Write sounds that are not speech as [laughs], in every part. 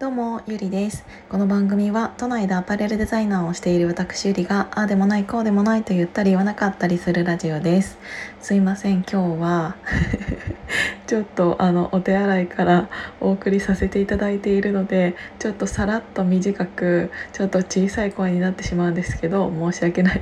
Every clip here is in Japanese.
どうも、ゆりです。この番組は都内でアパレルデザイナーをしている私ゆりが、ああでもない、こうでもないと言ったり言わなかったりするラジオです。すいません、今日は [laughs] ちょっとあのお手洗いからお送りさせていただいているので、ちょっとさらっと短く、ちょっと小さい声になってしまうんですけど、申し訳ない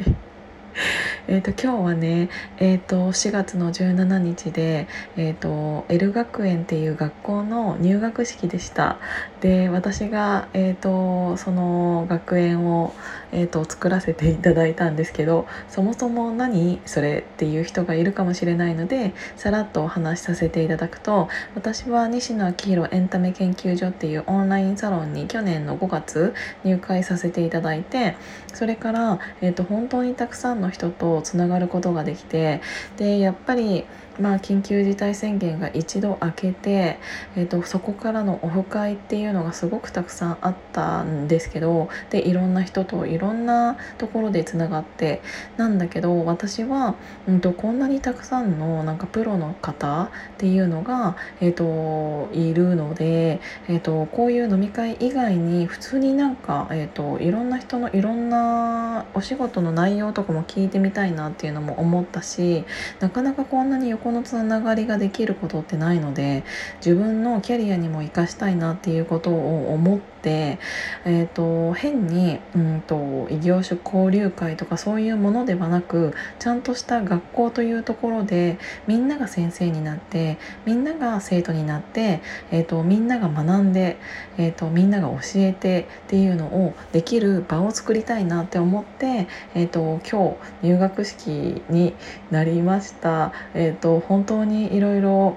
[laughs] えと、今日はね、えーと、4月の17日で、えーと、L 学園っていう学校の入学式でした。で私が、えー、とその学園を、えー、と作らせていただいたんですけどそもそも何それっていう人がいるかもしれないのでさらっとお話しさせていただくと私は西野昭弘エンタメ研究所っていうオンラインサロンに去年の5月入会させていただいてそれから、えー、と本当にたくさんの人とつながることができてでやっぱりまあ、緊急事態宣言が一度明けて、えーと、そこからのオフ会っていうのがすごくたくさんあったんですけどでいろんな人といろんなところでつながってなんだけど私は、うんと、こんなにたくさんのなんかプロの方っていうのが、えーと、いるので、えー、とこういう飲み会以外に普通になんか、えー、といろんな人のいろんなお仕事の内容とかも聞いてみたいなっていうのも思ったしなかなかこんなに横このつながりができることってないので自分のキャリアにも生かしたいなっていうことを思って、えーと、変に、うんと、異業種交流会とかそういうものではなくちゃんとした学校というところでみんなが先生になってみんなが生徒になって、えーと、みんなが学んで、えー、とみんなが教えてっていうのをできる場を作りたいなって思って、えー、と今日入学式になりました。えーと本当にいろいろ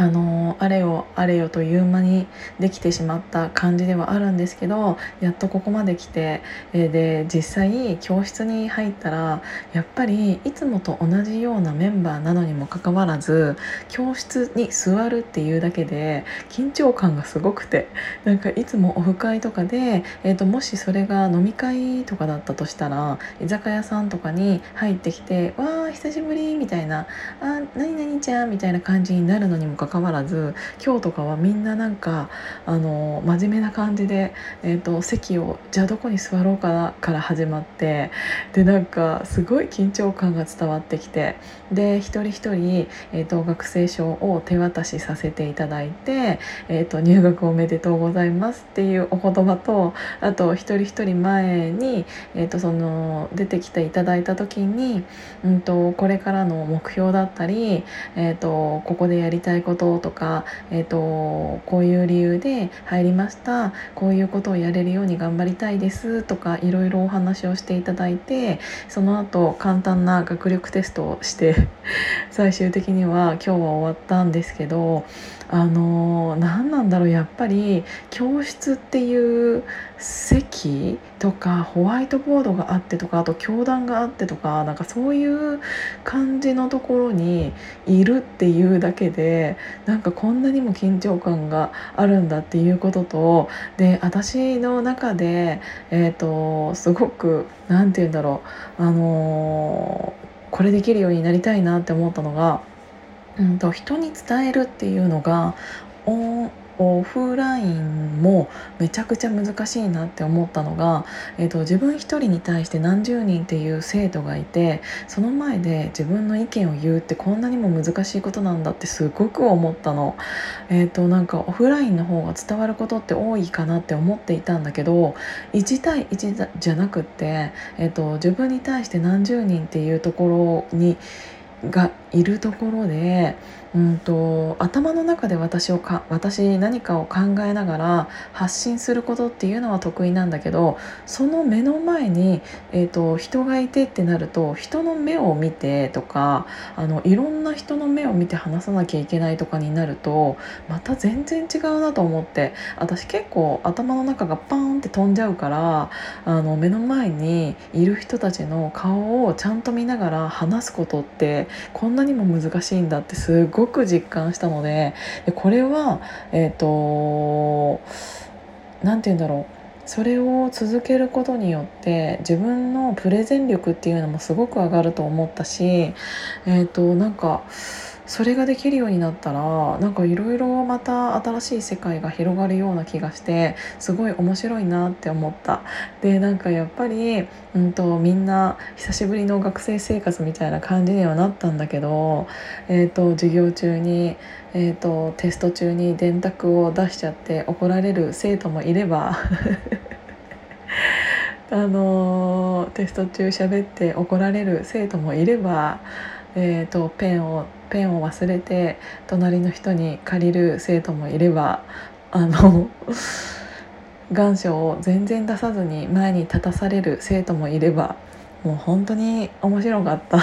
あのあれよあれよという間にできてしまった感じではあるんですけどやっとここまで来て、え、で実際教室に入ったらやっぱりいつもと同じようなメンバーなのにもかかわらず教室に座るっていうだけで緊張感がすごくてなんかいつもオフ会とかで、えーと、もしそれが飲み会とかだったとしたら居酒屋さんとかに入ってきて「わー久しぶり」みたいな「あ何々ちゃん」みたいな感じになるのにもかかわらずかわらず今日とかはみんななんかあの真面目な感じで、えーと、席をじゃあどこに座ろうかなから始まってでなんかすごい緊張感が伝わってきてで一人一人、えーと、学生証を手渡しさせていただいて、えーと、入学おめでとうございますっていうお言葉とあと一人一人前に、えー、とその出てきていただいた時に、うんとこれからの目標だったり、えー、とここでやりたいことこととか、えーと、こういう理由で入りました。こういうことをやれるように頑張りたいです。とかいろいろお話をしていただいてその後簡単な学力テストをして最終的には今日は終わったんですけどあの何なんだろうやっぱり教室っていう席とかホワイトボードがあってとかあと教壇があってとかなんかそういう感じのところにいるっていうだけでなんかこんなにも緊張感があるんだっていうこととで私の中で、えーと、すごく何て言うんだろうあの、これできるようになりたいなって思ったのが、うんと人に伝えるっていうのがオフラインもめちゃくちゃ難しいなって思ったのが、えーと、自分一人に対して何十人っていう生徒がいてその前で自分の意見を言うってこんなにも難しいことなんだってすごく思ったの。えーと、なんかオフラインの方が伝わることって多いかなって思っていたんだけど1対1じゃなくって、えーと自分に対して何十人っていうところにがいるところで、うんと、頭の中で私をか私何かを考えながら発信することっていうのは得意なんだけどその目の前に、えーと、人がいてってなると人の目を見てとかあのいろんな人の目を見て話さなきゃいけないとかになるとまた全然違うなと思って私結構頭の中がパーンって飛んじゃうからあの目の前にいる人たちの顔をちゃんと見ながら話すことってこんなにも難しいんだってすごく実感したのででこれはえっ、ー、と何て言うんだろう。それを続けることによって自分のプレゼン力っていうのもすごく上がると思ったしえっ、ー、となんかそれができるようになったらなんかいろいろまた新しい世界が広がるような気がしてすごい面白いなって思った。でなんかやっぱり、うんと、みんな久しぶりの学生生活みたいな感じにはなったんだけど、えーと、授業中に、えーとテスト中に電卓を出しちゃって怒られる生徒もいれば [laughs] あのテスト中喋って怒られる生徒もいれば、えーと、ペンをペンを忘れて隣の人に借りる生徒もいればあの [laughs] 願書を全然出さずに前に立たされる生徒もいればもう本当に面白かった。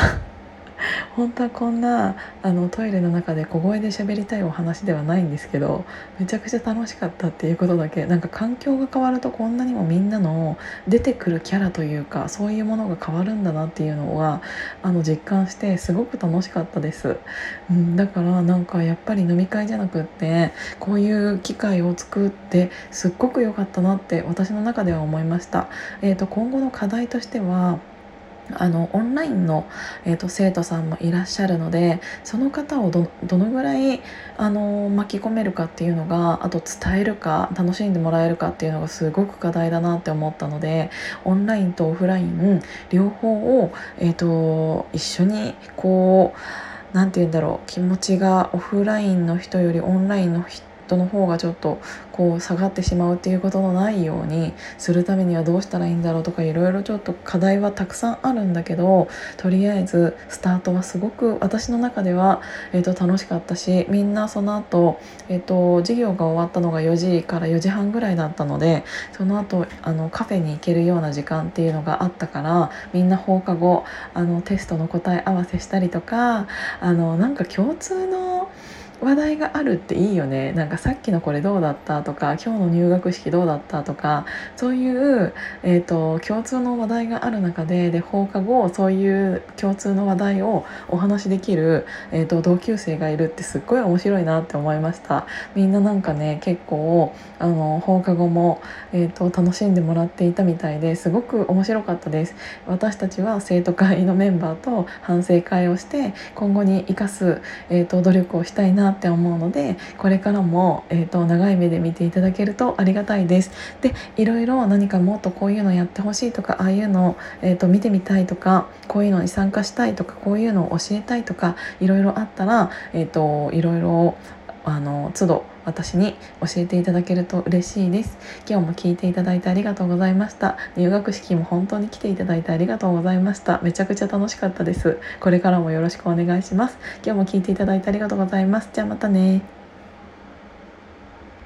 [laughs] 本当はこんなあのトイレの中で小声で喋りたいお話ではないんですけどめちゃくちゃ楽しかったっていうことだけなんか環境が変わるとこんなにもみんなの出てくるキャラというかそういうものが変わるんだなっていうのはあの実感してすごく楽しかったです、うん、だからなんかやっぱり飲み会じゃなくってこういう機会を作ってすっごく良かったなって私の中では思いました、えーと今後の課題としてはあのオンラインの、えーと、生徒さんもいらっしゃるのでその方をどのぐらいあの巻き込めるかっていうのがあと伝えるか楽しんでもらえるかっていうのがすごく課題だなって思ったのでオンラインとオフライン両方を、えーと一緒にこう何て言うんだろう気持ちがオフラインの人よりオンラインの人の方がちょっとこう下がってしまうっていうことのないようにするためにはどうしたらいいんだろうとかいろいろちょっと課題はたくさんあるんだけどとりあえずスタートはすごく私の中では、えー、と楽しかったしみんなその後、えー、と授業が終わったのが4時から4時半ぐらいだったのでその後あのカフェに行けるような時間っていうのがあったからみんな放課後あのテストの答え合わせしたりとかあのなんか共通の話題があるっていいよね。なんかさっきのこれどうだったとか今日の入学式どうだったとかそういう、えーと、共通の話題がある中でで放課後そういう共通の話題をお話しできる、えーと、同級生がいるってすっごい面白いなって思いました。みんななんかね結構あの放課後も、えーと、楽しんでもらっていたみたいですごく面白かったです。私たちは生徒会のメンバーと反省会をして今後に生かす、えー、と努力をしたいななって思うのでこれからも、えーと、長い目で見ていただけるとありがたいです。でいろいろ何かもっとこういうのやってほしいとかああいうのを、えーと、見てみたいとかこういうのに参加したいとかこういうのを教えたいとかいろいろあったら、えーといろいろあの都度私に教えていただけると嬉しいです。今日も聞いていただいてありがとうございました。入学式も本当に来ていただいてありがとうございました。めちゃくちゃ楽しかったです。これからもよろしくお願いします。今日も聞いていただいてありがとうございます。じゃあまたね。